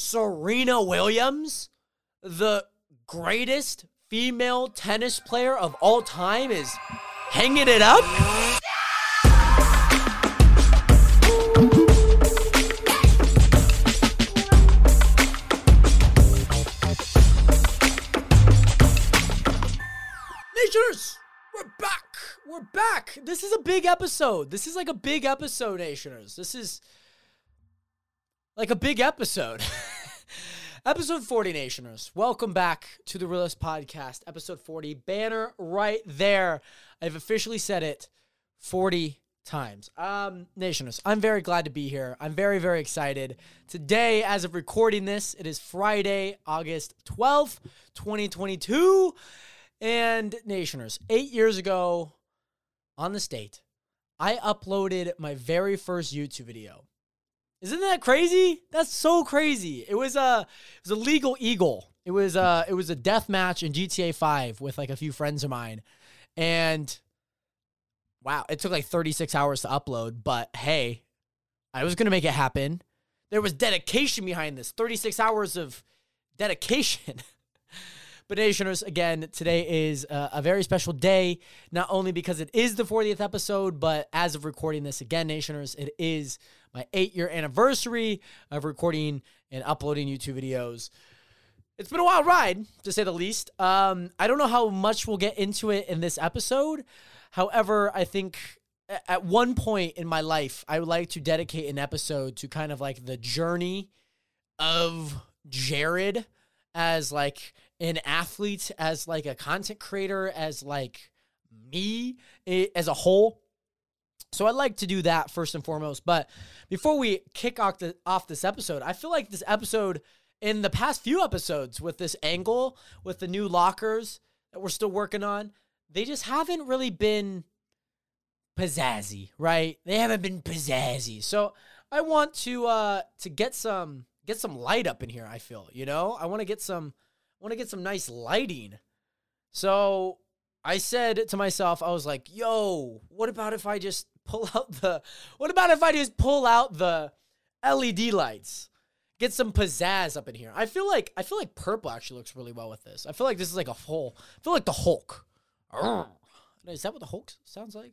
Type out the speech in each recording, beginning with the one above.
Serena Williams, the greatest female tennis player of all time, is hanging it up? Nationers, we're back. We're back. This is a big episode. This is like a big episode, Nationers. This is like a big episode. episode 40, Nationers. Welcome back to the Realist Podcast, episode 40. Banner right there. I've officially said it 40 times. Um, Nationers, I'm very glad to be here. I'm very, very excited. Today, as of recording this, it is Friday, August 12th, 2022. And Nationers, eight years ago on the state, I uploaded my very first YouTube video. Isn't that crazy? That's so crazy. It was a it was a legal eagle. It was a it was a death match in GTA 5 with like a few friends of mine. And wow, it took like 36 hours to upload, but hey, I was going to make it happen. There was dedication behind this. 36 hours of dedication. But Nationers, again, today is a, a, very special day, not only because it is the 40th episode, but as of recording this, again, Nationers, it is my eight year anniversary of recording and uploading YouTube videos. It's been a wild ride, to say the least. Um, I don't know how much we'll get into it in this episode. However, I think at one point in my life, I would like to dedicate an episode to kind of like the journey of Jared as like an athlete, as like a content creator, as like me as a whole. So I'd like to do that first and foremost. But before we kick off, the, off this episode, I feel like this episode, in the past few episodes, with this angle, with the new lockers that we're still working on, they just haven't really been pizzazzy, right? They haven't been pizzazzy. So I want to uh to get some get some light up in here, I feel, you know? I want to get some want to get some nice lighting. So I said to myself, I was like, yo, what about if I just pull out the, what about if I just pull out the LED lights? Get some pizzazz up in here. I feel like, I feel like purple actually looks really well with this. I feel like this is like a whole, I feel like the Hulk. Is that what the Hulk sounds like?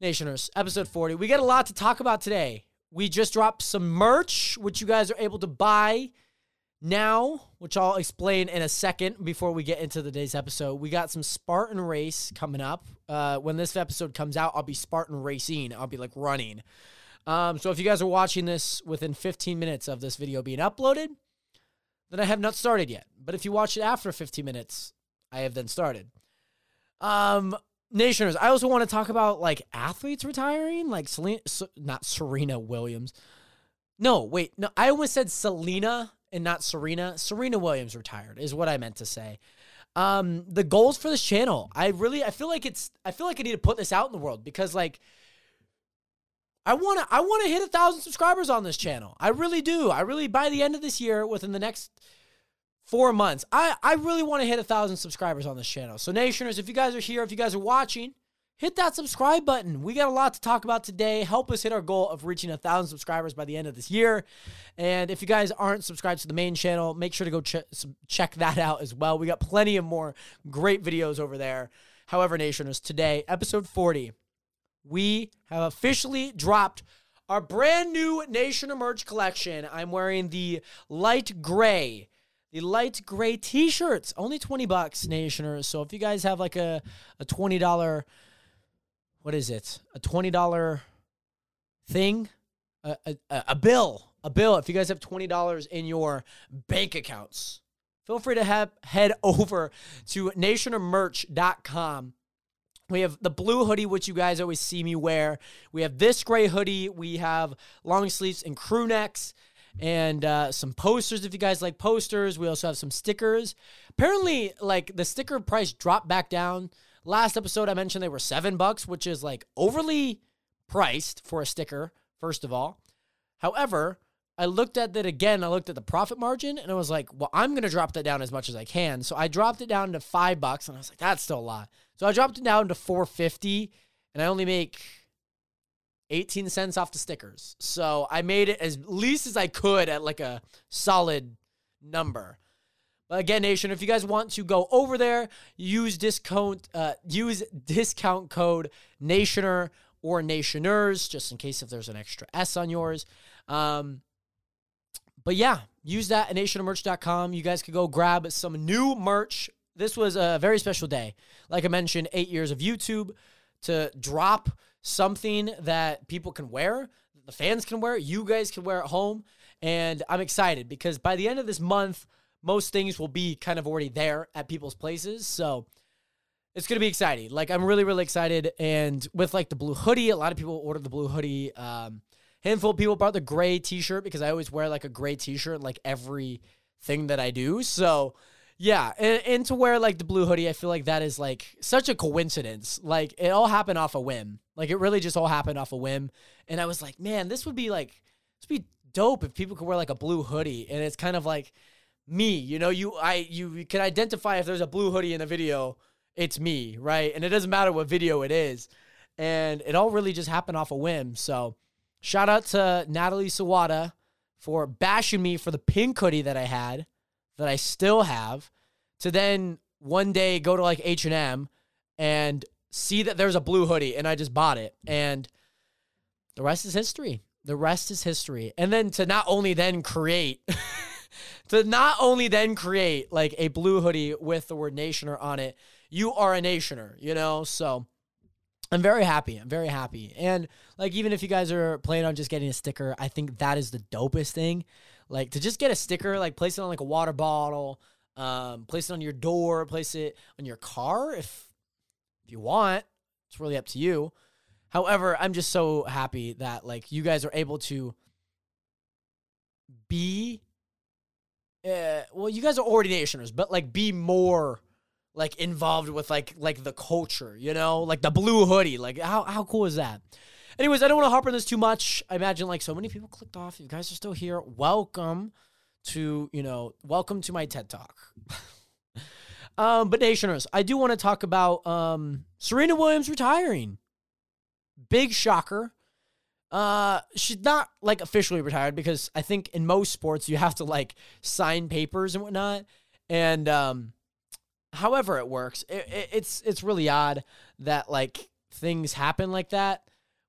Nationers, episode 40. We got a lot to talk about today. We just dropped some merch, which you guys are able to buy now, which I'll explain in a second before we get into today's episode, we got some Spartan race coming up. Uh, when this episode comes out, I'll be Spartan racing. I'll be like running. Um, so if you guys are watching this within 15 minutes of this video being uploaded, then I have not started yet. But if you watch it after 15 minutes, I have then started. Um, Nationers, I also want to talk about like athletes retiring, like Selena, not Serena Williams. No, wait, no, I almost said Selena and not Serena. Serena Williams retired is what I meant to say. Um, the goals for this channel, I really, I feel like it's, I feel like I need to put this out in the world because like, I want to, I want to hit a thousand subscribers on this channel. I really do. I really, by the end of this year, within the next four months, I, I really want to hit a thousand subscribers on this channel. So Nationers, if you guys are here, if you guys are watching, hit that subscribe button. We got a lot to talk about today. Help us hit our goal of reaching a thousand subscribers by the end of this year. And if you guys aren't subscribed to the main channel, make sure to go ch- check that out as well. We got plenty of more great videos over there. However, Nationers, today, episode 40, we have officially dropped our brand new Nation Emerge collection. I'm wearing the light gray the light gray t-shirts only 20 bucks nationers so if you guys have like a, a $20 what is it? A twenty dollar thing, a, a, a bill, a bill. If you guys have twenty dollars in your bank accounts, feel free to have, head over to nationofmerch.com. We have the blue hoodie, which you guys always see me wear. We have this gray hoodie. We have long sleeves and crew necks and uh, some posters if you guys like posters. We also have some stickers. Apparently, like the sticker price dropped back down Last episode, I mentioned they were seven bucks, which is like overly priced for a sticker, first of all. However, I looked at that again. I looked at the profit margin and I was like, well, I'm going to drop that down as much as I can. So I dropped it down to five bucks and I was like, that's still a lot. So I dropped it down to 450 and I only make 18 cents off the stickers. So I made it as least as I could at like a solid number. But again, Nation, if you guys want to go over there, use discount uh, use discount code Nationer or Nationers, just in case if there's an extra S on yours. Um, but yeah, use that at nationmerch.com. You guys could go grab some new merch. This was a very special day. Like I mentioned, eight years of YouTube to drop something that people can wear, the fans can wear, you guys can wear at home. And I'm excited because by the end of this month, most things will be kind of already there at people's places. So it's going to be exciting. Like, I'm really, really excited. And with like the blue hoodie, a lot of people ordered the blue hoodie. Um, handful of people bought the gray t shirt because I always wear like a gray t shirt like every thing that I do. So, yeah, and, and, to wear like the blue hoodie, I feel like that is like such a coincidence. Like it all happened off a whim. Like it really just all happened off a whim. And I was like, man, this would be like this would be dope if people could wear like a blue hoodie. And it's kind of like me, you know, you I you can identify if there's a blue hoodie in the video, it's me, right? And it doesn't matter what video it is. And it all really just happened off a whim. So shout out to Natalie Sawada for bashing me for the pink hoodie that I had that I still have to then one day go to like H&M and see that there's a blue hoodie and I just bought it and the rest is history. The rest is history. And then to not only then create to not only then create like a blue hoodie with the word nationer on it, you are a nationer, you know? So I'm very happy. I'm very happy. And like even if you guys are planning on just getting a sticker, I think that is the dopest thing. Like to just get a sticker, like place it on like a water bottle, um, place it on your door, place it on your car if if you want. It's really up to you. However, I'm just so happy that like you guys are able to be uh, well, you guys are already nationers, but like be more like involved with like like the culture, you know, like the blue hoodie. Like how how cool is that? Anyways, I don't want to harp on this too much. I imagine like so many people clicked off. You guys are still here. Welcome to you know welcome to my TED talk. um, but nationers, I do want to talk about um Serena Williams retiring. Big shocker. Uh, she's not like officially retired because I think in most sports you have to like sign papers and whatnot. And um, however it works, it, it, it's it's really odd that like things happen like that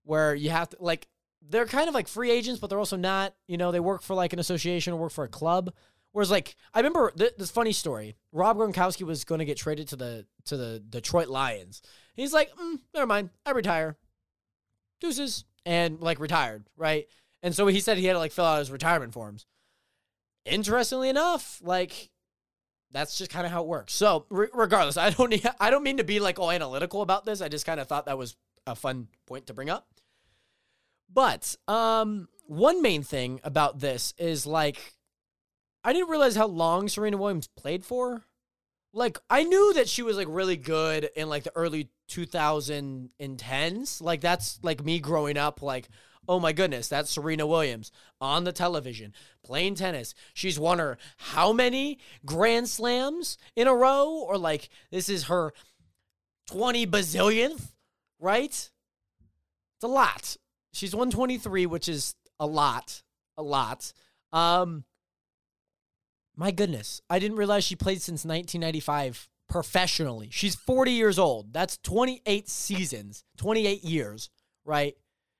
where you have to like they're kind of like free agents, but they're also not. You know, they work for like an association or work for a club. Whereas, like, I remember th- this funny story. Rob Gronkowski was going to get traded to the to the Detroit Lions. He's like, mm, never mind, I retire. Deuces and like retired, right? And so he said he had to like fill out his retirement forms. Interestingly enough, like that's just kind of how it works. So re- regardless, I don't need, I don't mean to be like all analytical about this. I just kind of thought that was a fun point to bring up. But um, one main thing about this is like I didn't realize how long Serena Williams played for. Like I knew that she was like really good in like the early 2010s. Like that's like me growing up like oh my goodness, that's Serena Williams on the television playing tennis. She's won her how many Grand Slams in a row or like this is her 20 bazillionth, right? It's a lot. She's 123, which is a lot, a lot. Um my goodness, I didn't realize she played since 1995 professionally. She's 40 years old. That's 28 seasons, 28 years, right?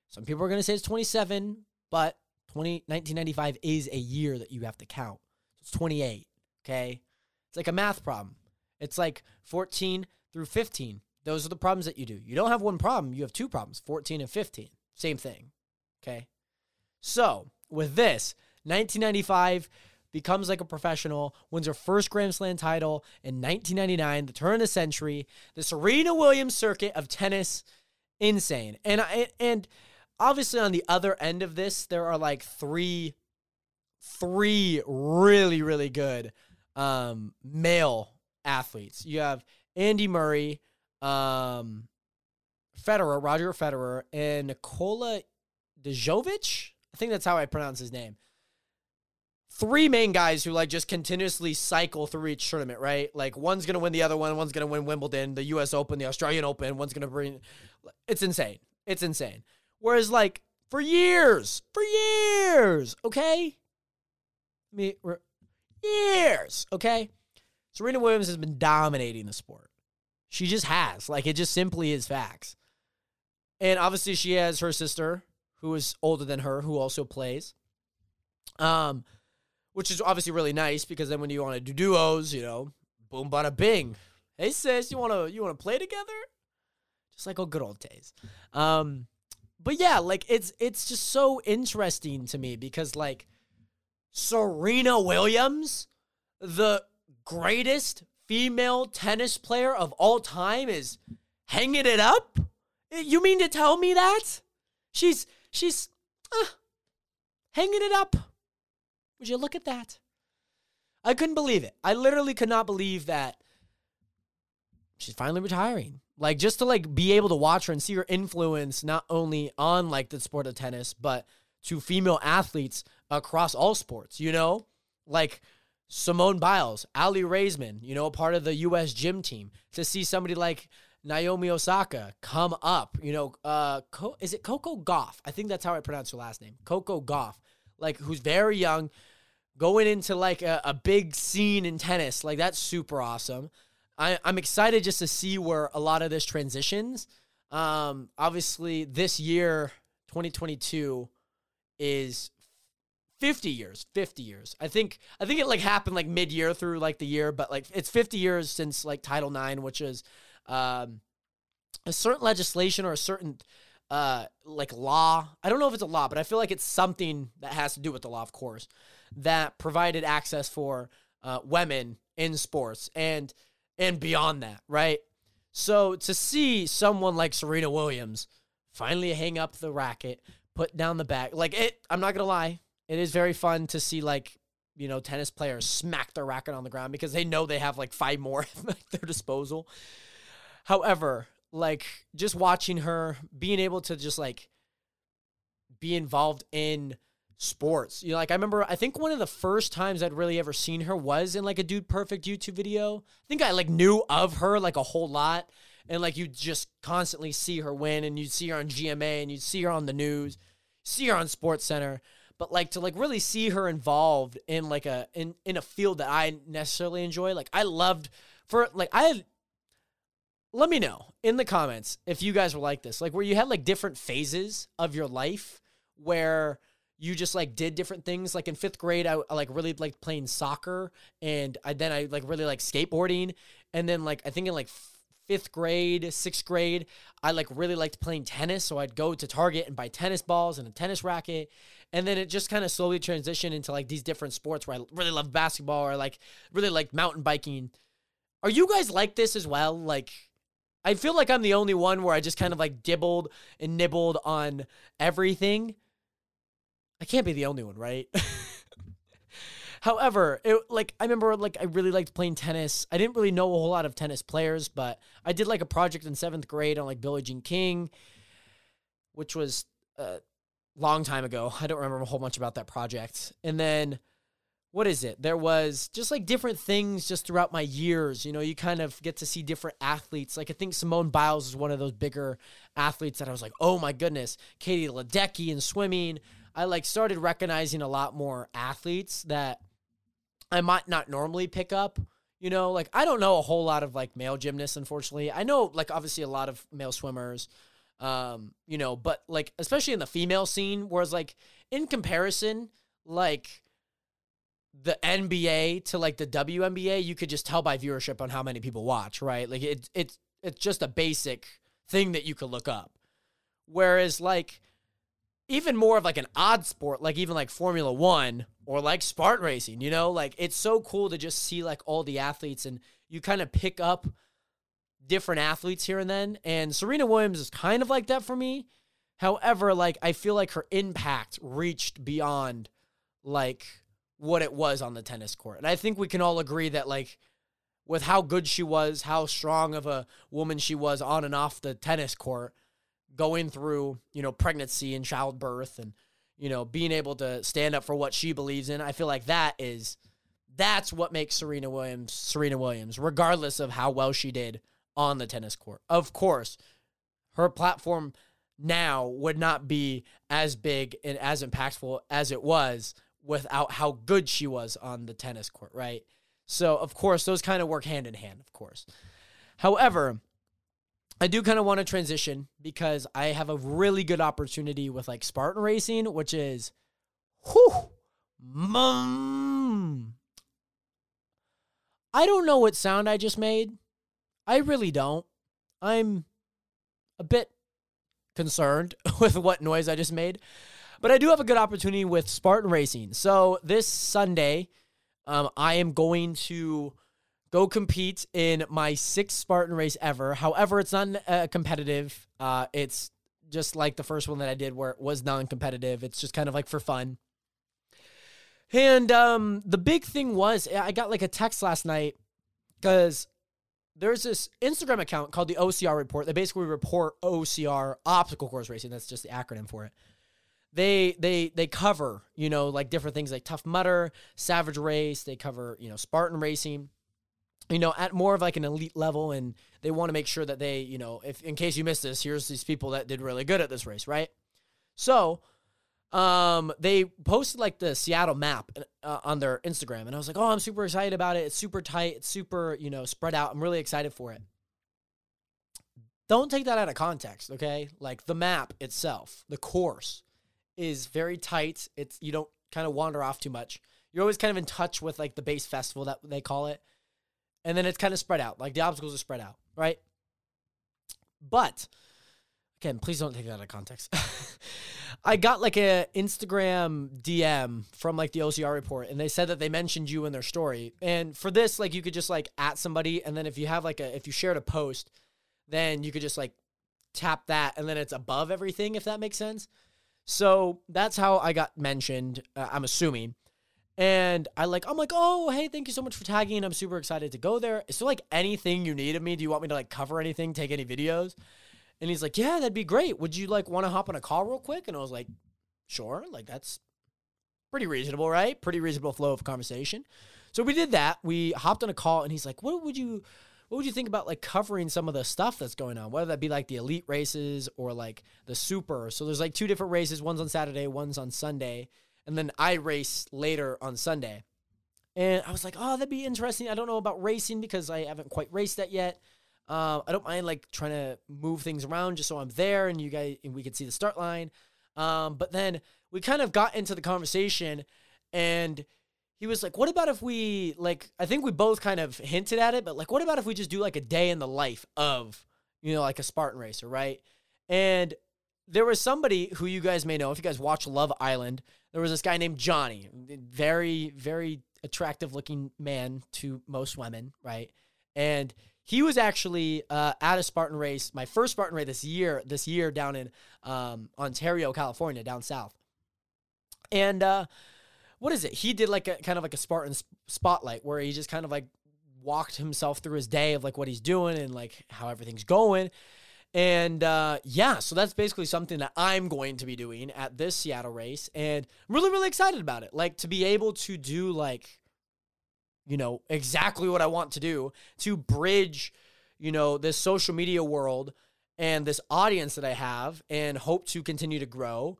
Some people are going to say it's 27, but 20, 1995 is a year that you have to count. It's 28, okay? It's like a math problem. It's like 14 through 15. Those are the problems that you do. You don't have one problem, you have two problems 14 and 15. Same thing, okay? So, with this, 1995 becomes like a professional, wins her first Grand Slam title in 1999, the turn of the century, the Serena Williams circuit of tennis, insane. And I, and obviously on the other end of this, there are like three, three really really good um, male athletes. You have Andy Murray, um, Federer, Roger Federer, and Nikola Djokovic. I think that's how I pronounce his name three main guys who like just continuously cycle through each tournament, right? Like one's gonna win the other one, one's gonna win Wimbledon, the U.S. Open, the Australian Open, one's gonna bring. It's insane. It's insane. Whereas, like, for years, for years, okay? Me, years, okay? Serena Williams has been dominating the sport. She just has. Like, it just simply is facts. And obviously, she has her sister, who is older than her, who also plays. Um, which is obviously really nice because then when you want to do duos, you know, boom, bada, bing. Hey, sis, you wanna you wanna play together? Just like old good old days. Um, but yeah, like it's it's just so interesting to me because like Serena Williams, the greatest female tennis player of all time, is hanging it up. You mean to tell me that she's she's uh, hanging it up? Would you look at that? I couldn't believe it. I literally could not believe that she's finally retiring. Like just to like be able to watch her and see her influence not only on like the sport of tennis, but to female athletes across all sports, you know? Like Simone Biles, Aly Raisman, you know, part of the US gym team. To see somebody like Naomi Osaka come up, you know, uh is it Coco Gauff? I think that's how I pronounce her last name. Coco Gauff. Like who's very young, going into like a, a big scene in tennis. Like that's super awesome. I, I'm excited just to see where a lot of this transitions. Um, obviously, this year, 2022, is 50 years 50 years i think i think it like happened like mid-year through like the year but like it's 50 years since like title ix which is um a certain legislation or a certain uh like law i don't know if it's a law but i feel like it's something that has to do with the law of course that provided access for uh women in sports and and beyond that, right? So to see someone like Serena Williams finally hang up the racket, put down the bag, like it, I'm not gonna lie, it is very fun to see like you know tennis players smack their racket on the ground because they know they have like five more at their disposal. However, like just watching her being able to just like be involved in sports. You know, like I remember, I think one of the first times I'd really ever seen her was in like a Dude Perfect YouTube video. I think I like knew of her like a whole lot. And like you just constantly see her win and you'd see her on GMA and you'd see her on the news, see her on Sports Center. But like to like really see her involved in like a in, in a field that I necessarily enjoy. Like I loved for like I let me know in the comments if you guys were like this. Like where you had like different phases of your life where you just like did different things. Like in fifth grade, I, I like really liked playing soccer, and I then I like really like skateboarding, and then like I think in like fifth grade, sixth grade, I like really liked playing tennis. So I'd go to Target and buy tennis balls and a tennis racket. And then it just kind of slowly transitioned into like these different sports where I really love basketball or like really like mountain biking. Are you guys like this as well? Like, I feel like I'm the only one where I just kind of like dibbled and nibbled on everything. I can't be the only one, right? However, it like I remember like I really liked playing tennis. I didn't really know a whole lot of tennis players, but I did like a project in seventh grade on like Billie Jean King, which was a long time ago. I don't remember a whole bunch about that project. And then what is it? There was just like different things just throughout my years. You know, you kind of get to see different athletes. Like I think Simone Biles is one of those bigger athletes that I was like, oh my goodness, Katie Ledecky in swimming. I like started recognizing a lot more athletes that I might not normally pick up. You know, like I don't know a whole lot of like male gymnasts, unfortunately. I know like obviously a lot of male swimmers, um, you know, but like especially in the female scene, whereas like in comparison, like the NBA to like the WNBA, you could just tell by viewership on how many people watch, right? Like it, it's it's just a basic thing that you could look up. Whereas like even more of like an odd sport, like even like Formula One or like Spartan racing, you know, like it's so cool to just see like all the athletes and you kind of pick up different athletes here and then. And Serena Williams is kind of like that for me. However, like I feel like her impact reached beyond like what it was on the tennis court. And I think we can all agree that like with how good she was, how strong of a woman she was on and off the tennis court, going through, you know, pregnancy and childbirth and, you know, being able to stand up for what she believes in. I feel like that is that's what makes Serena Williams Serena Williams, regardless of how well she did on the tennis court. Of course, her platform now would not be as big and as impactful as it was without how good she was on the tennis court, right? So, of course, those kind of work hand in hand, of course. However, I do kind of want to transition because I have a really good opportunity with like Spartan Racing, which is whew, mum. I don't know what sound I just made. I really don't. I'm a bit concerned with what noise I just made. But I do have a good opportunity with Spartan Racing. So this Sunday, um, I am going to go compete in my sixth Spartan race ever. However, it's not uh, competitive. Uh, it's just like the first one that I did where it was non competitive. It's just kind of like for fun. And um, the big thing was, I got like a text last night because there's this Instagram account called the OCR Report. They basically report OCR obstacle course racing. That's just the acronym for it. They they they cover you know like different things like Tough Mudder, Savage Race. They cover you know Spartan racing. You know, at more of like an elite level, and they want to make sure that they, you know, if in case you missed this, here's these people that did really good at this race, right? So, um, they posted like the Seattle map uh, on their Instagram, and I was like, oh, I'm super excited about it. It's super tight. It's super, you know, spread out. I'm really excited for it. Don't take that out of context, okay? Like the map itself, the course is very tight. It's you don't kind of wander off too much. You're always kind of in touch with like the base festival that they call it. And then it's kind of spread out. Like the obstacles are spread out, right? But again, please don't take that out of context. I got like a Instagram DM from like the OCR report, and they said that they mentioned you in their story. And for this, like you could just like at somebody, and then if you have like a if you shared a post, then you could just like tap that, and then it's above everything, if that makes sense. So that's how I got mentioned. Uh, I'm assuming. And I like, I'm like, oh, hey, thank you so much for tagging. I'm super excited to go there. Is there like anything you need of me? Do you want me to like cover anything, take any videos? And he's like, yeah, that'd be great. Would you like want to hop on a call real quick? And I was like, sure. Like that's pretty reasonable, right? Pretty reasonable flow of conversation. So we did that. We hopped on a call, and he's like, what would you? What would you think about like covering some of the stuff that's going on? Whether that be like the elite races or like the super. So there's like two different races. One's on Saturday, one's on Sunday and then I race later on Sunday. And I was like, oh, that'd be interesting. I don't know about racing because I haven't quite raced that yet. Uh, I don't mind like trying to move things around just so I'm there and you guys and we can see the start line. Um, but then we kind of got into the conversation and he was like, what about if we like I think we both kind of hinted at it, but like what about if we just do like a day in the life of, you know, like a Spartan racer, right? And there was somebody who you guys may know if you guys watch Love Island. There was this guy named Johnny, very very attractive looking man to most women, right? And he was actually uh, at a Spartan race, my first Spartan race this year, this year down in um, Ontario, California, down south. And uh, what is it? He did like a kind of like a Spartan spotlight where he just kind of like walked himself through his day of like what he's doing and like how everything's going. And uh, yeah, so that's basically something that I'm going to be doing at this Seattle race. And I'm really, really excited about it. Like to be able to do like, you know, exactly what I want to do to bridge, you know, this social media world and this audience that I have and hope to continue to grow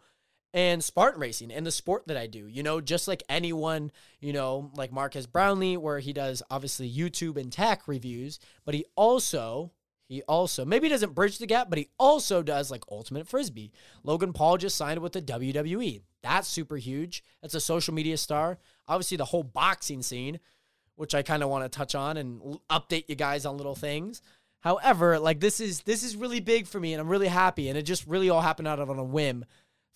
and Spartan racing and the sport that I do. You know, just like anyone, you know, like Marques Brownlee, where he does obviously YouTube and tech reviews, but he also he also maybe doesn't bridge the gap, but he also does like Ultimate Frisbee. Logan Paul just signed with the WWE. That's super huge. That's a social media star. Obviously, the whole boxing scene, which I kind of want to touch on and update you guys on little things. However, like this is this is really big for me, and I'm really happy. And it just really all happened out of on a whim.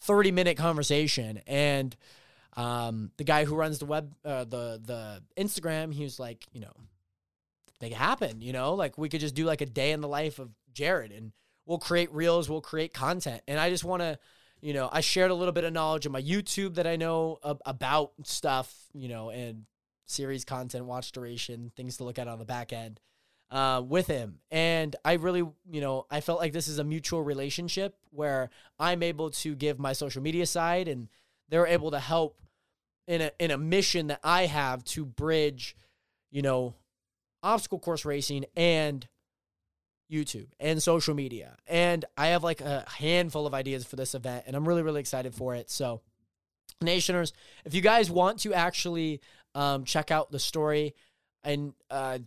30 minute conversation and um, the guy who runs the web uh, the the Instagram he was like you know make it happen, you know? Like we could just do like a day in the life of Jared and we'll create reels, we'll create content. And I just want to, you know, I shared a little bit of knowledge on my YouTube that I know about stuff, you know, and series content, watch duration, things to look at on the back end uh, with him. And I really, you know, I felt like this is a mutual relationship where I'm able to give my social media side and they're able to help in a in a mission that I have to bridge, you know, obstacle course racing and YouTube and social media. And I have like a handful of ideas for this event, and I'm really, really excited for it. So, Nationers, if you guys want to actually um, check out the story and uh,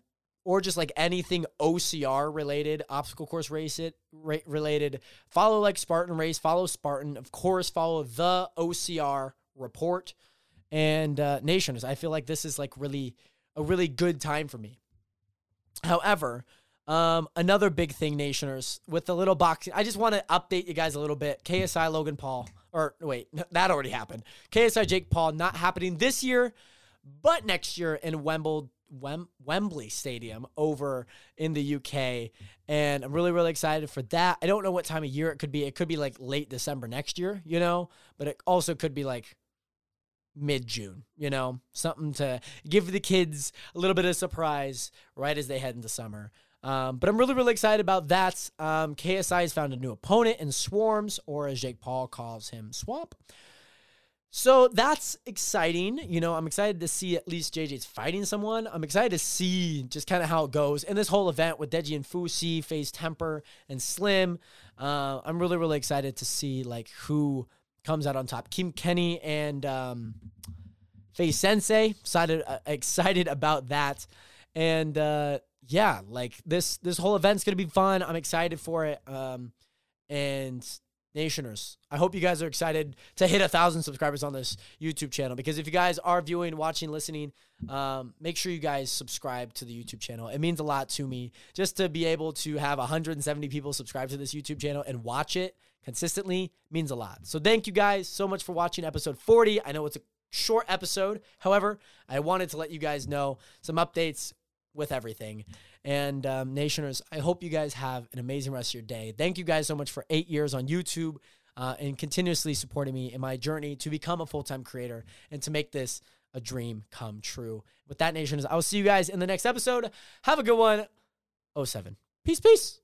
or just like anything OCR related, obstacle course race it ra- related, follow like Spartan Race, follow Spartan, of course, follow the OCR report and uh, Nationers. I feel like this is like really a really good time for me. However, um, another big thing, Nationers, with the little boxing. I just want to update you guys a little bit. KSI Logan Paul, or wait, that already happened. KSI Jake Paul not happening this year, but next year in Wembley, Wem- Wembley Stadium over in the UK. And I'm really, really excited for that. I don't know what time of year it could be. It could be like late December next year, you know, but it also could be like mid June, you know, something to give the kids a little bit of surprise right as they head into summer. Um, but I'm really, really excited about that. Um, KSI has found a new opponent in Swarmz, or as Jake Paul calls him, Swamp. So that's exciting. You know, I'm excited to see at least JJ's fighting someone. I'm excited to see just kind of how it goes. in this whole event with Deji and Fousey, FaZe Temperrr, and Slim, uh, I'm really, really excited to see like who comes out on top. King Kenny and um, Sensei. Excited, uh, excited about that. And uh, yeah, like this this whole event's gonna be fun. I'm excited for it. Um, and Nationers, I hope you guys are excited to hit a thousand subscribers on this YouTube channel because if you guys are viewing, watching, listening, um, make sure you guys subscribe to the YouTube channel. It means a lot to me just to be able to have 170 people subscribe to this YouTube channel and watch it consistently means a lot. So thank you guys so much for watching episode 40. I know it's a short episode. However, I wanted to let you guys know some updates with everything. And um, Nationers, I hope you guys have an amazing rest of your day. Thank you guys so much for eight years on YouTube uh, and continuously supporting me in my journey to become a full time creator and to make this a dream come true. With that, Nationers, I will see you guys in the next episode. Have a good one. 07. Peace, peace.